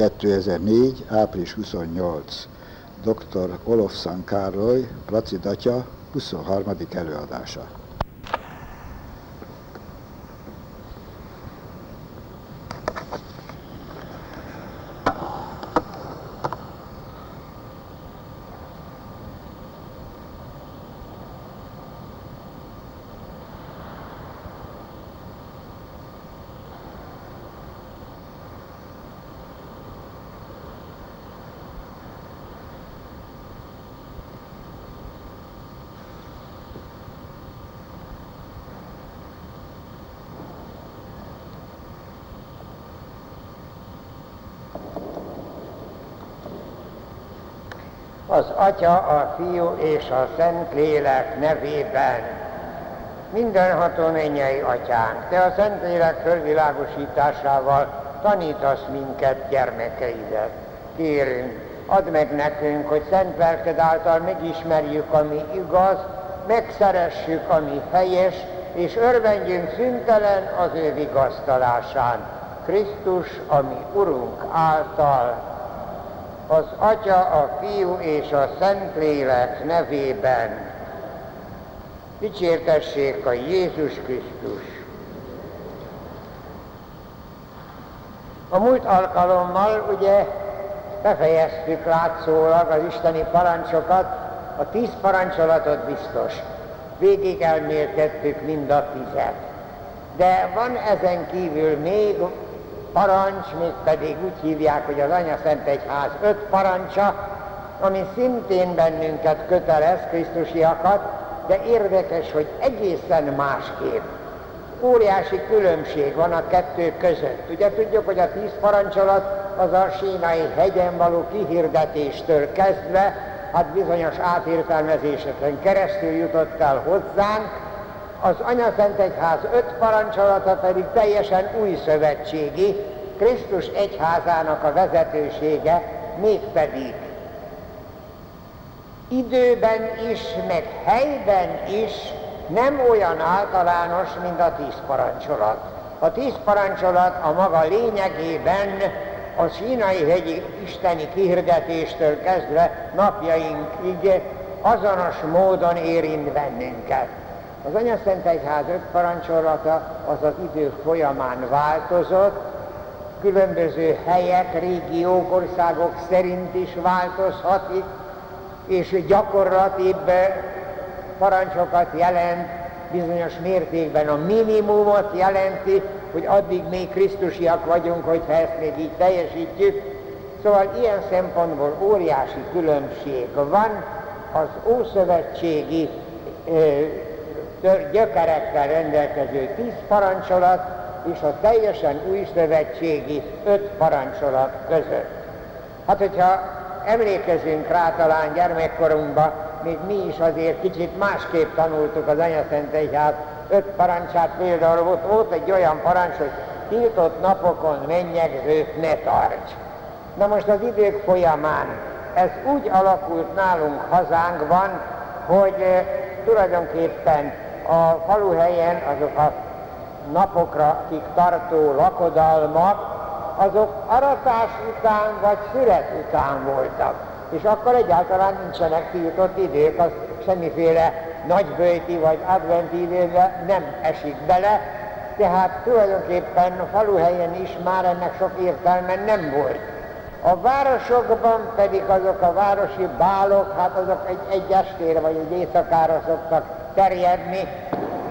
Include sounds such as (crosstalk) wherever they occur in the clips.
2004. április 28. Dr. Olofszan Károly, Placid atya, 23. előadása. Az Atya, a Fiú és a Szent Lélek nevében. Mindenható mennyei Atyánk, Te a Szent Lélek fölvilágosításával tanítasz minket, gyermekeidet. Kérünk, add meg nekünk, hogy szent lelked által megismerjük, ami igaz, megszeressük, ami helyes, és örvendjünk szüntelen az ő vigasztalásán. Krisztus, ami Urunk által az Atya, a Fiú és a Szentlélek nevében. Dicsértessék a Jézus Krisztus! A múlt alkalommal ugye befejeztük látszólag az isteni parancsokat, a tíz parancsolatot biztos. Végig elmélkedtük mind a tizet. De van ezen kívül még parancs, pedig úgy hívják, hogy az Anya Szent Egyház öt parancsa, ami szintén bennünket kötelez, Krisztusiakat, de érdekes, hogy egészen másképp. Óriási különbség van a kettő között. Ugye tudjuk, hogy a tíz parancsolat az a sínai hegyen való kihirdetéstől kezdve, hát bizonyos átértelmezéseken keresztül jutott el hozzánk, az Anyaszent Egyház öt parancsolata pedig teljesen új szövetségi, Krisztus egyházának a vezetősége, mégpedig időben is, meg helyben is nem olyan általános, mint a tíz parancsolat. A tíz parancsolat a maga lényegében a sínai hegyi isteni kihirdetéstől kezdve napjainkig azonos módon érint bennünket. Az Anya Szent Egyház öt parancsolata az az idő folyamán változott, különböző helyek, régiók, országok szerint is változhat, és gyakorlatibb parancsokat jelent, bizonyos mértékben a minimumot jelenti, hogy addig még Krisztusiak vagyunk, hogyha ezt még így teljesítjük. Szóval ilyen szempontból óriási különbség van az ószövetségi gyökerekkel rendelkező tíz parancsolat és a teljesen új szövetségi öt parancsolat között. Hát, hogyha emlékezünk rá talán gyermekkorunkban, még mi is azért kicsit másképp tanultuk az Szent Egyház öt parancsát, például volt, volt egy olyan parancs, hogy tiltott napokon mennyegzőt ne tarts. Na most az idők folyamán ez úgy alakult nálunk hazánkban, hogy eh, tulajdonképpen a faluhelyen azok a napokra tartó lakodalmak, azok aratás után vagy szület után voltak. És akkor egyáltalán nincsenek tiltott idők, az semmiféle nagybőti vagy adventi időbe nem esik bele, tehát tulajdonképpen a faluhelyen is már ennek sok értelme nem volt. A városokban pedig azok a városi bálok, hát azok egy, egy estére vagy egy éjszakára szoktak terjedni,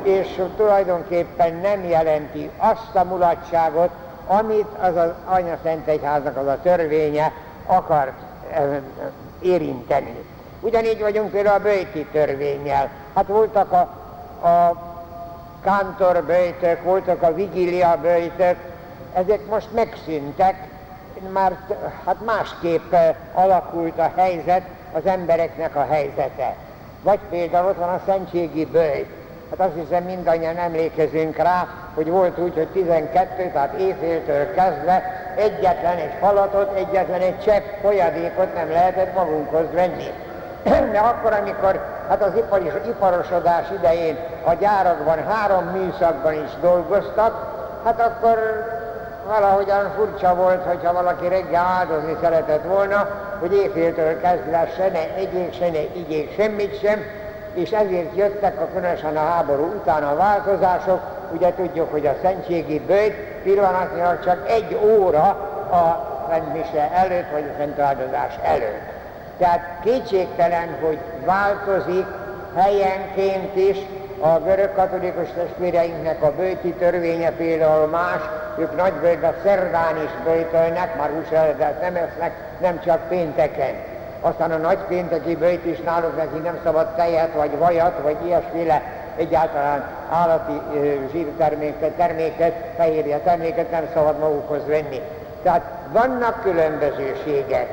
és tulajdonképpen nem jelenti azt a mulatságot, amit az az Anya Szent Egyháznak az a törvénye akar érinteni. Ugyanígy vagyunk például a bőti törvényel. Hát voltak a, a kántor bőjtök, voltak a vigília bőjtök, ezek most megszűntek, már hát másképp alakult a helyzet, az embereknek a helyzete. Vagy például ott van a szentségi bőjt. Hát azt hiszem mindannyian emlékezünk rá, hogy volt úgy, hogy 12, tehát éjféltől kezdve egyetlen egy falatot, egyetlen egy csepp folyadékot nem lehetett magunkhoz venni. (clears throat) De akkor, amikor hát az ipari, iparosodás idején a gyárakban három műszakban is dolgoztak, hát akkor valahogyan furcsa volt, hogyha valaki reggel áldozni szeretett volna, hogy éjféltől kezdve se ne egyék, se ne igyék semmit sem, és ezért jöttek a különösen a háború után a változások, ugye tudjuk, hogy a szentségi bőjt pillanatnyilag csak egy óra a Szentmise előtt, vagy a Szent Áldozás előtt. Tehát kétségtelen, hogy változik helyenként is a görög katolikus testvéreinknek a bőti törvénye például más, ők nagy bőjtbe szerdán is bőjtölnek, már húseletet nem esznek, nem csak pénteken. Aztán a nagy pénteki bőjt is náluk neki nem szabad tejet, vagy vajat, vagy ilyesféle egyáltalán állati zsírterméket, terméket, fehérje terméket nem szabad magukhoz venni. Tehát vannak különbözőségek.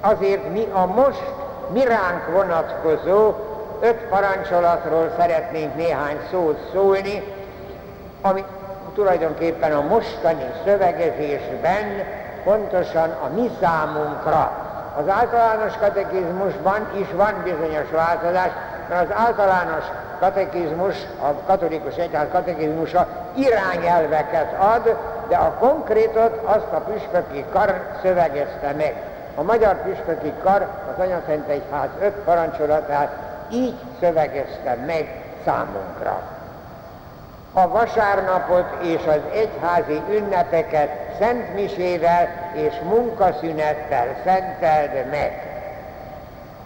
Azért mi a most miránk vonatkozó öt parancsolatról szeretnénk néhány szót szólni, ami tulajdonképpen a mostani szövegezésben pontosan a mi számunkra. Az általános katekizmusban is van bizonyos változás, mert az általános katekizmus, a katolikus egyház katekizmusa irányelveket ad, de a konkrétot azt a püspöki kar szövegezte meg. A magyar püspöki kar az Anyaszent Egyház öt parancsolatát így szövegezte meg számunkra. A vasárnapot és az egyházi ünnepeket szentmisével és munkaszünettel szenteld meg.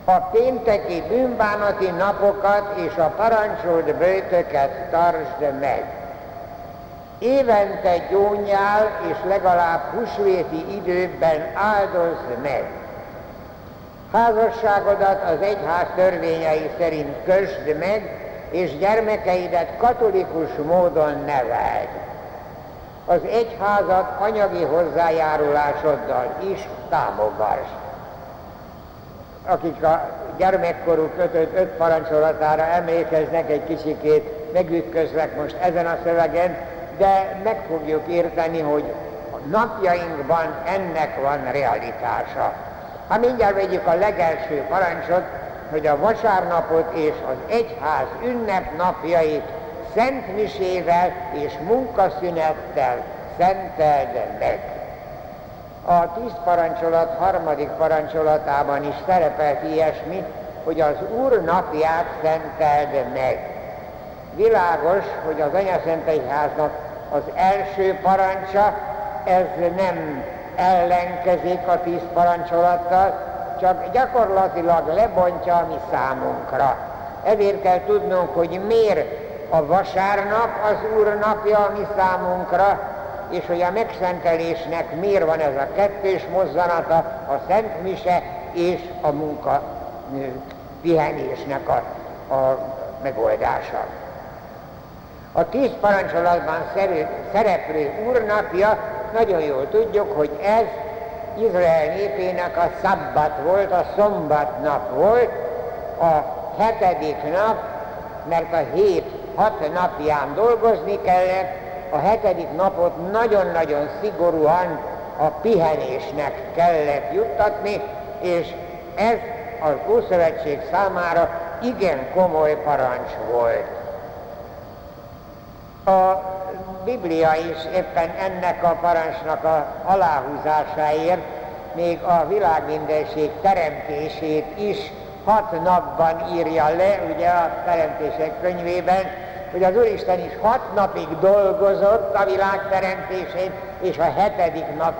A pénteki bűnbánati napokat és a parancsolt bőtöket tartsd meg. Évente gyónyál és legalább husvéti időben áldozd meg Házasságodat az egyház törvényei szerint kösd meg, és gyermekeidet katolikus módon neveld. Az egyházat anyagi hozzájárulásoddal is támogass. Akik a gyermekkorú kötött öt parancsolatára emlékeznek, egy kicsikét megütközlek most ezen a szövegen, de meg fogjuk érteni, hogy napjainkban ennek van realitása. Ha mindjárt vegyük a legelső parancsot, hogy a vasárnapot és az egyház ünnepnapjait szent misével és munkaszünettel szenteld meg. A tíz parancsolat harmadik parancsolatában is szerepelt ilyesmi, hogy az Úr napját szenteld meg. Világos, hogy az Szent Egyháznak az első parancsa, ez nem ellenkezik a tíz parancsolattal, csak gyakorlatilag lebontja a mi számunkra. Ezért kell tudnunk, hogy miért a vasárnap az Úr napja a mi számunkra, és hogy a megszentelésnek miért van ez a kettős mozzanata, a Szent Mise és a munka pihenésnek a, a megoldása. A tíz parancsolatban szereplő úrnapja nagyon jól tudjuk, hogy ez Izrael népének a szabbat volt, a szombatnap volt, a hetedik nap, mert a hét hat napján dolgozni kellett, a hetedik napot nagyon-nagyon szigorúan a pihenésnek kellett juttatni, és ez az Ószövetség számára igen komoly parancs volt. A Biblia is éppen ennek a parancsnak a aláhúzásáért még a világmindenség teremtését is hat napban írja le, ugye a teremtések könyvében, hogy az Úristen is hat napig dolgozott a világ teremtésén, és a hetedik nap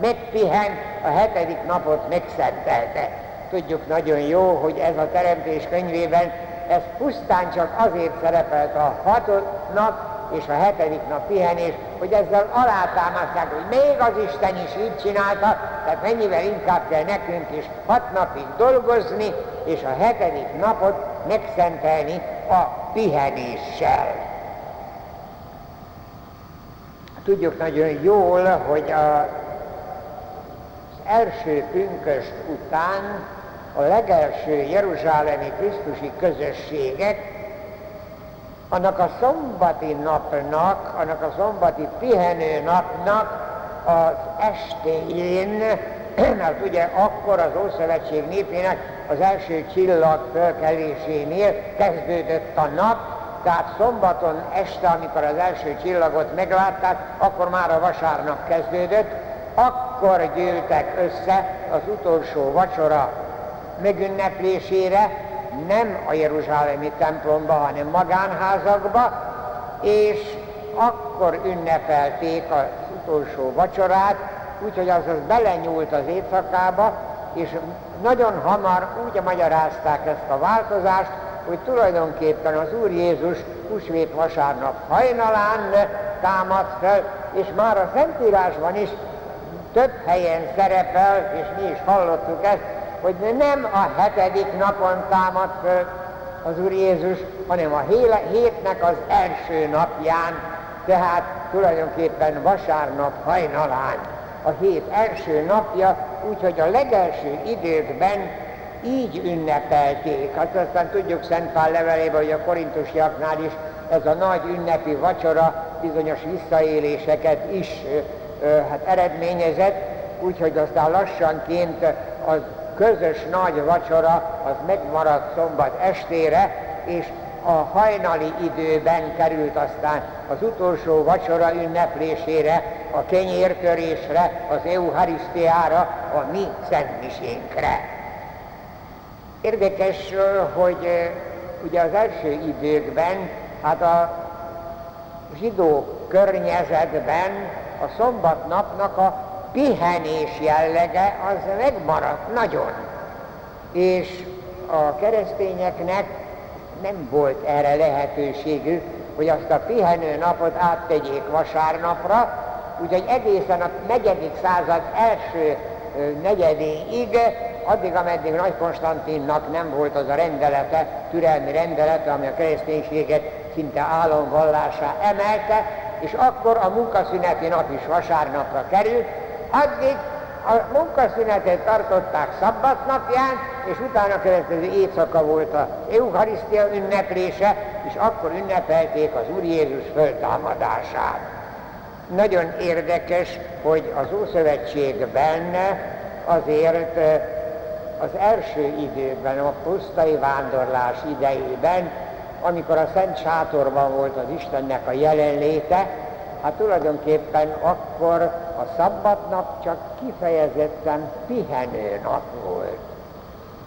megpihent, a hetedik napot megszentelte. Tudjuk nagyon jó, hogy ez a teremtés könyvében ez pusztán csak azért szerepelt a hat nap, és a hetedik nap pihenés, hogy ezzel alátámasztják, hogy még az Isten is így csinálta, tehát mennyivel inkább kell nekünk is hat napig dolgozni, és a hetedik napot megszentelni a pihenéssel. Tudjuk nagyon jól, hogy a, az első pünköst után a legelső Jeruzsálemi Krisztusi közösségek annak a szombati napnak, annak a szombati pihenő napnak az estéjén, mert (clears throat) ugye akkor az Ószövetség népének az első csillag fölkelésénél kezdődött a nap, tehát szombaton este, amikor az első csillagot meglátták, akkor már a vasárnap kezdődött, akkor gyűltek össze az utolsó vacsora megünneplésére, nem a Jeruzsálemi templomba, hanem magánházakba, és akkor ünnepelték az utolsó vacsorát, úgyhogy az, az belenyúlt az éjszakába, és nagyon hamar úgy magyarázták ezt a változást, hogy tulajdonképpen az Úr Jézus húsvét vasárnap hajnalán támadt fel, és már a Szentírásban is több helyen szerepel, és mi is hallottuk ezt, hogy nem a hetedik napon támad föl az Úr Jézus, hanem a hétnek az első napján, tehát tulajdonképpen vasárnap hajnalán. A hét első napja, úgyhogy a legelső időkben így ünnepelték. Hát aztán tudjuk Szent Pál levelében, hogy a korintusiaknál is ez a nagy ünnepi vacsora bizonyos visszaéléseket is hát eredményezett, úgyhogy aztán lassanként az közös nagy vacsora az megmaradt szombat estére, és a hajnali időben került aztán az utolsó vacsora ünneplésére, a kenyértörésre, az eucharisztiára, a mi szentmisénkre. Érdekes, hogy ugye az első időkben, hát a zsidó környezetben a szombatnapnak a pihenés jellege az megmaradt nagyon. És a keresztényeknek nem volt erre lehetőségük, hogy azt a pihenő napot áttegyék vasárnapra, úgyhogy egészen a negyedik század első negyedéig, addig, ameddig Nagy Konstantinnak nem volt az a rendelete, türelmi rendelete, ami a kereszténységet szinte álomvallásá emelte, és akkor a munkaszüneti nap is vasárnapra került, addig a munkaszünetet tartották szabbatnapján, és utána következő éjszaka volt a Eucharisztia ünneplése, és akkor ünnepelték az Úr Jézus föltámadását. Nagyon érdekes, hogy az Ószövetségben azért az első időben, a pusztai vándorlás idejében, amikor a Szent Sátorban volt az Istennek a jelenléte, hát tulajdonképpen akkor a szabbatnap csak kifejezetten pihenő nap volt.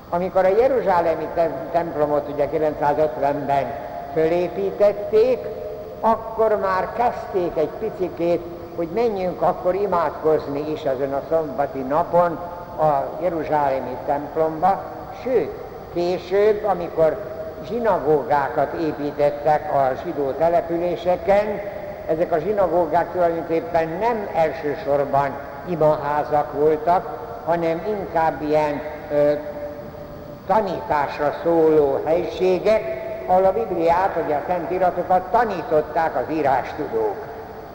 Amikor a Jeruzsálemi templomot ugye 950-ben fölépítették, akkor már kezdték egy picikét, hogy menjünk akkor imádkozni is azon a szombati napon a Jeruzsálemi templomba, sőt, később, amikor zsinagógákat építettek a zsidó településeken, ezek a zsinagógák tulajdonképpen nem elsősorban imaházak voltak, hanem inkább ilyen ö, tanításra szóló helységek, ahol a Bibliát, vagy a Szent Iratokat tanították az írástudók.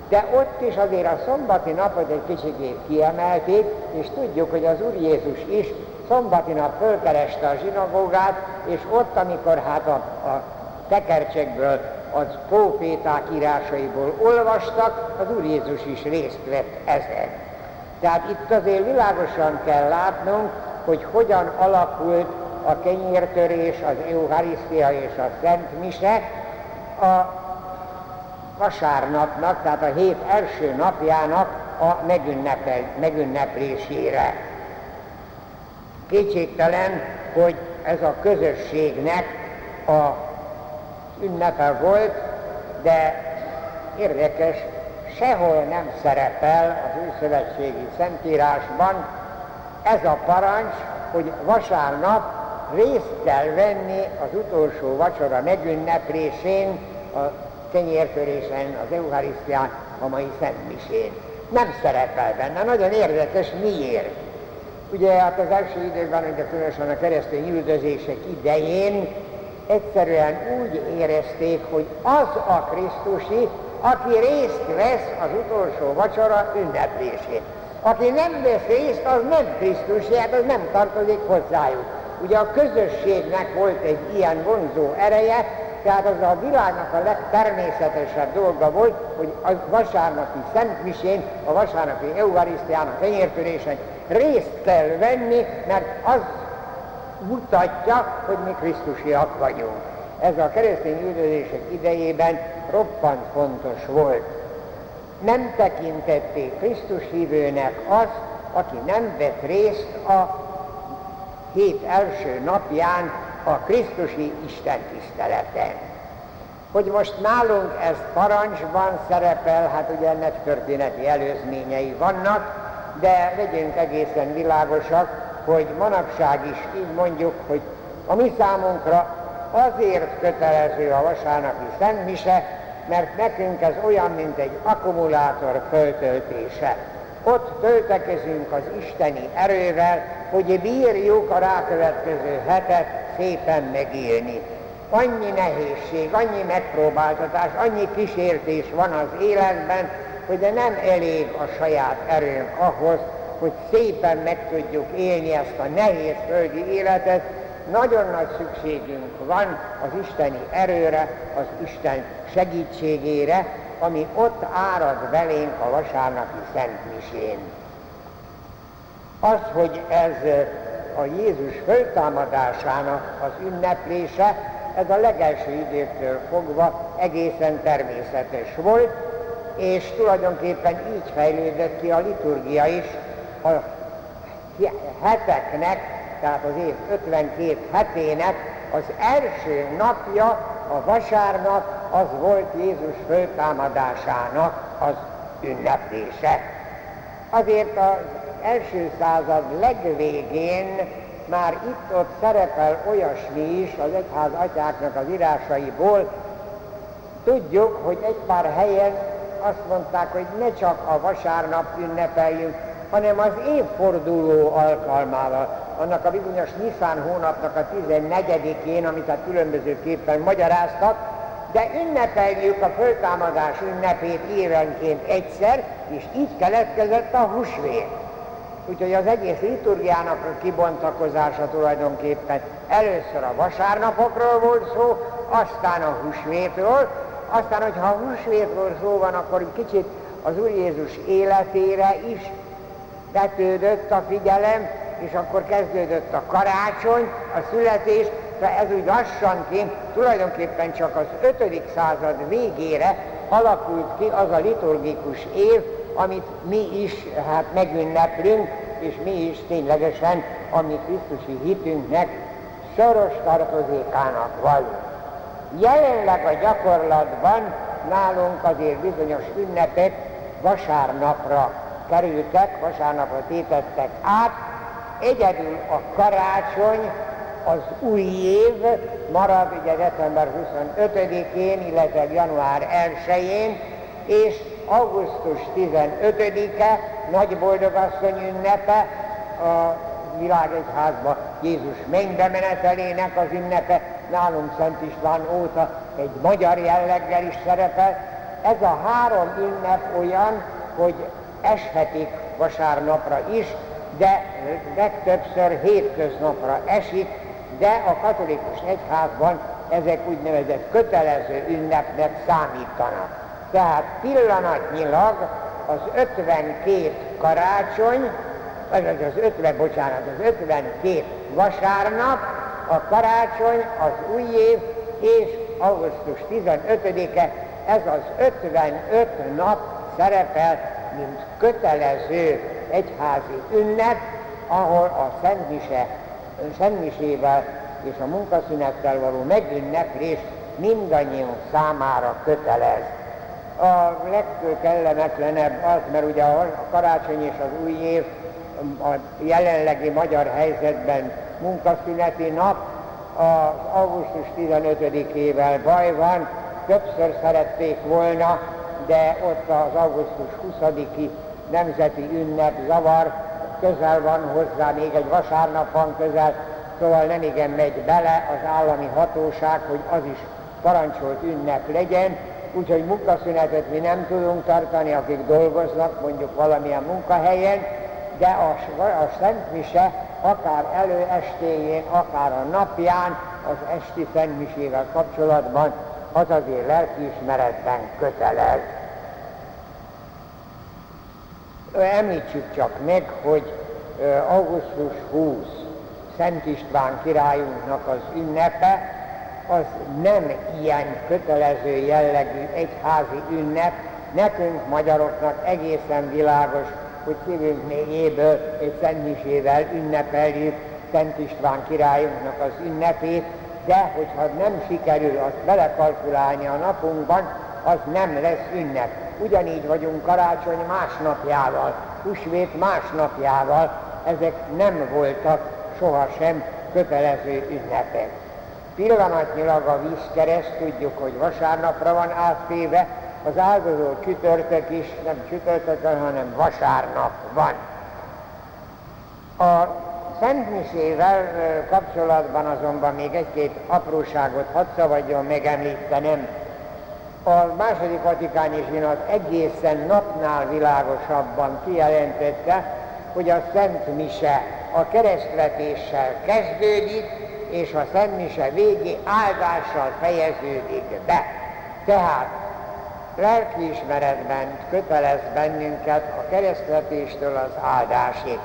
De ott is azért a szombati napot egy kicsit kiemelték, és tudjuk, hogy az Úr Jézus is szombati nap fölkereste a zsinagógát, és ott, amikor hát a, a tekercsekből az proféták írásaiból olvastak, az Úr Jézus is részt vett ezen. Tehát itt azért világosan kell látnunk, hogy hogyan alakult a kenyértörés, az Eucharisztia és a Szent Mise a vasárnapnak, tehát a hét első napjának a megünneplésére. Kétségtelen, hogy ez a közösségnek a ünnepe volt, de érdekes, sehol nem szerepel az Újszövetségi Szentírásban ez a parancs, hogy vasárnap részt kell venni az utolsó vacsora megünneplésén, a kenyértörésen, az Eucharisztián, a mai Szentmisén. Nem szerepel benne, nagyon érdekes, miért? Ugye hát az első időben, ugye különösen a keresztény üldözések idején egyszerűen úgy érezték, hogy az a Krisztusi, aki részt vesz az utolsó vacsora ünneplésén. Aki nem vesz részt, az nem Krisztusi, hát az nem tartozik hozzájuk. Ugye a közösségnek volt egy ilyen vonzó ereje, tehát az a világnak a legtermészetesebb dolga volt, hogy a vasárnapi szentmisén, a vasárnapi eucharisztián, a kenyértörésen részt kell venni, mert az mutatja, hogy mi Krisztusiak vagyunk. ez a keresztény üldözések idejében roppant fontos volt. Nem tekintették Krisztus hívőnek azt, aki nem vett részt a hét első napján a Krisztusi Isten tiszteleten. Hogy most nálunk ez parancsban szerepel, hát ugye ennek történeti előzményei vannak, de legyünk egészen világosak, hogy manapság is így mondjuk, hogy a mi számunkra azért kötelező a vasárnapi szentmise, mert nekünk ez olyan, mint egy akkumulátor föltöltése. Ott töltekezünk az isteni erővel, hogy bírjuk a rákövetkező hetet szépen megélni. Annyi nehézség, annyi megpróbáltatás, annyi kísértés van az életben, hogy de nem elég a saját erőnk ahhoz, hogy szépen meg tudjuk élni ezt a nehéz földi életet, nagyon nagy szükségünk van az isteni erőre, az Isten segítségére, ami ott árad velénk a vasárnapi szentmisén. Az, hogy ez a Jézus föltámadásának az ünneplése, ez a legelső időktől fogva egészen természetes volt, és tulajdonképpen így fejlődött ki a liturgia is a heteknek, tehát az év 52 hetének az első napja, a vasárnap, az volt Jézus föltámadásának az ünneplése. Azért az első század legvégén már itt-ott szerepel olyasmi is az egyház atyáknak az írásaiból, tudjuk, hogy egy pár helyen azt mondták, hogy ne csak a vasárnap ünnepeljünk, hanem az évforduló alkalmával, annak a bizonyos Nisztán hónapnak a 14-én, amit a különbözőképpen magyaráztak, de ünnepeljük a föltámadás ünnepét évenként egyszer, és így keletkezett a húsvét. Úgyhogy az egész liturgiának a kibontakozása tulajdonképpen először a vasárnapokról volt szó, aztán a húsvétről, aztán, hogyha a húsvétről szó van, akkor kicsit az Úr Jézus életére is vetődött a figyelem, és akkor kezdődött a karácsony, a születés, de ez úgy lassanként tulajdonképpen csak az 5. század végére alakult ki az a liturgikus év, amit mi is hát megünneplünk, és mi is ténylegesen, ami Krisztusi hitünknek szoros tartozékának vallunk. Jelenleg a gyakorlatban nálunk azért bizonyos ünnepek vasárnapra kerültek, vasárnapra tétettek át, egyedül a karácsony, az új év marad ugye december 25-én, illetve január 1-én, és augusztus 15-e nagy boldogasszony ünnepe, a világegyházba Jézus mennybe menetelének az ünnepe, nálunk Szent István óta egy magyar jelleggel is szerepel. Ez a három ünnep olyan, hogy eshetik vasárnapra is, de legtöbbször hétköznapra esik, de a katolikus egyházban ezek úgynevezett kötelező ünnepnek számítanak. Tehát pillanatnyilag az 52 karácsony, az az 50, bocsánat, az 52 vasárnap, a karácsony, az új év és augusztus 15-e, ez az 55 nap szerepel, mint kötelező egyházi ünnep, ahol a Szentmise, Szentmisével és a munkaszünettel való megünneplés mindannyiunk számára kötelez. A legkellemetlenebb az, mert ugye a karácsony és az új év a jelenlegi magyar helyzetben munkaszüneti nap, az augusztus 15-ével baj van, többször szerették volna, de ott az augusztus 20-i nemzeti ünnep zavar, közel van hozzá, még egy vasárnap van közel, szóval nem igen megy bele az állami hatóság, hogy az is parancsolt ünnep legyen, úgyhogy munkaszünetet mi nem tudunk tartani, akik dolgoznak mondjuk valamilyen munkahelyen, de a, a Szentmise akár előestéjén, akár a napján, az esti Szentmisével kapcsolatban az azért lelkiismeretben kötelez. Említsük csak meg, hogy augusztus 20 Szent István királyunknak az ünnepe, az nem ilyen kötelező jellegű egyházi ünnep, nekünk magyaroknak egészen világos, hogy szívünk mélyéből egy Szentmisével ünnepeljük Szent István királyunknak az ünnepét, de hogyha nem sikerül azt belekalkulálni a napunkban, az nem lesz ünnep. Ugyanígy vagyunk karácsony másnapjával, húsvét másnapjával, ezek nem voltak sohasem kötelező ünnepek. Pillanatnyilag a vízkereszt tudjuk, hogy vasárnapra van áttéve, az áldozó csütörtök is nem csütörtökön, hanem vasárnap van. A Szentmisével kapcsolatban azonban még egy-két apróságot hadd szabadjon megemlítenem. A második vatikáni zsinat egészen napnál világosabban kijelentette, hogy a Szent Mise a keresztvetéssel kezdődik, és a Szent Mise végé áldással fejeződik be. Tehát lelkiismeretben kötelez bennünket a keresztvetéstől az áldásig.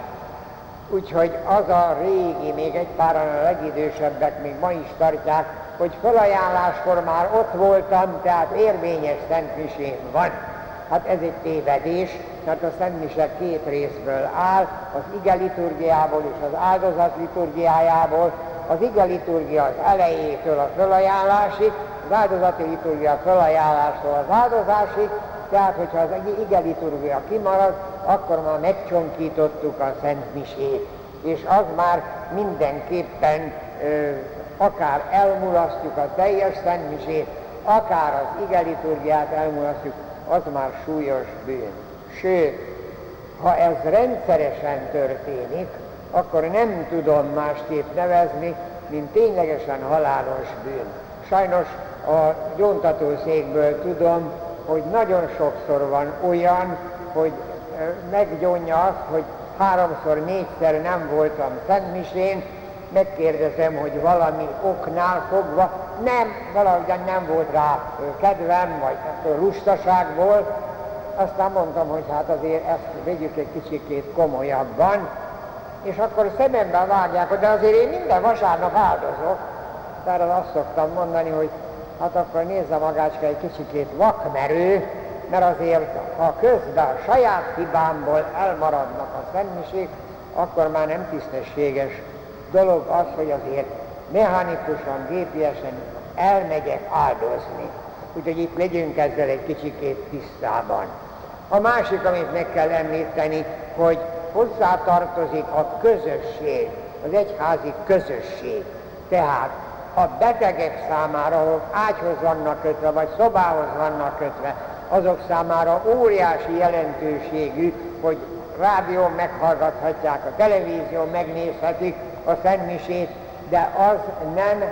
Úgyhogy az a régi, még egy páran a legidősebbek még ma is tartják, hogy felajánláskor már ott voltam, tehát érvényes szentmisén van. Hát ez egy tévedés, mert a szentmise két részből áll, az ige liturgiából és az áldozat liturgiájából. Az ige liturgia az elejétől a felajánlásig, az áldozati liturgia felajánlástól az áldozásig, tehát hogyha az ige liturgia kimarad, akkor már megcsonkítottuk a Szent Misét, és az már mindenképpen ö, akár elmulasztjuk a teljes Szent Misét, akár az ige liturgiát elmulasztjuk, az már súlyos bűn. Sőt, ha ez rendszeresen történik, akkor nem tudom másképp nevezni, mint ténylegesen halálos bűn. Sajnos a gyóntatószékből tudom, hogy nagyon sokszor van olyan, hogy meggyónja azt, hogy háromszor, négyszer nem voltam Szentmisén, megkérdezem, hogy valami oknál fogva, nem, valahogyan nem volt rá kedvem, vagy lustaságból, aztán mondtam, hogy hát azért ezt vegyük egy kicsikét komolyabban, és akkor szememben vágják, de azért én minden vasárnap áldozok. Tehát azt szoktam mondani, hogy hát akkor nézze magácska egy kicsikét vakmerő, mert azért, ha közben a saját hibámból elmaradnak a szenniség, akkor már nem tisztességes dolog az, hogy azért mechanikusan, gépiesen elmegyek áldozni. Úgyhogy itt legyünk ezzel egy kicsikét tisztában. A másik, amit meg kell említeni, hogy hozzá tartozik a közösség, az egyházi közösség. Tehát a betegek számára, ahol ágyhoz vannak kötve, vagy szobához vannak kötve, azok számára óriási jelentőségű, hogy rádión meghallgathatják, a televízión megnézhetik a szentmisét, de az nem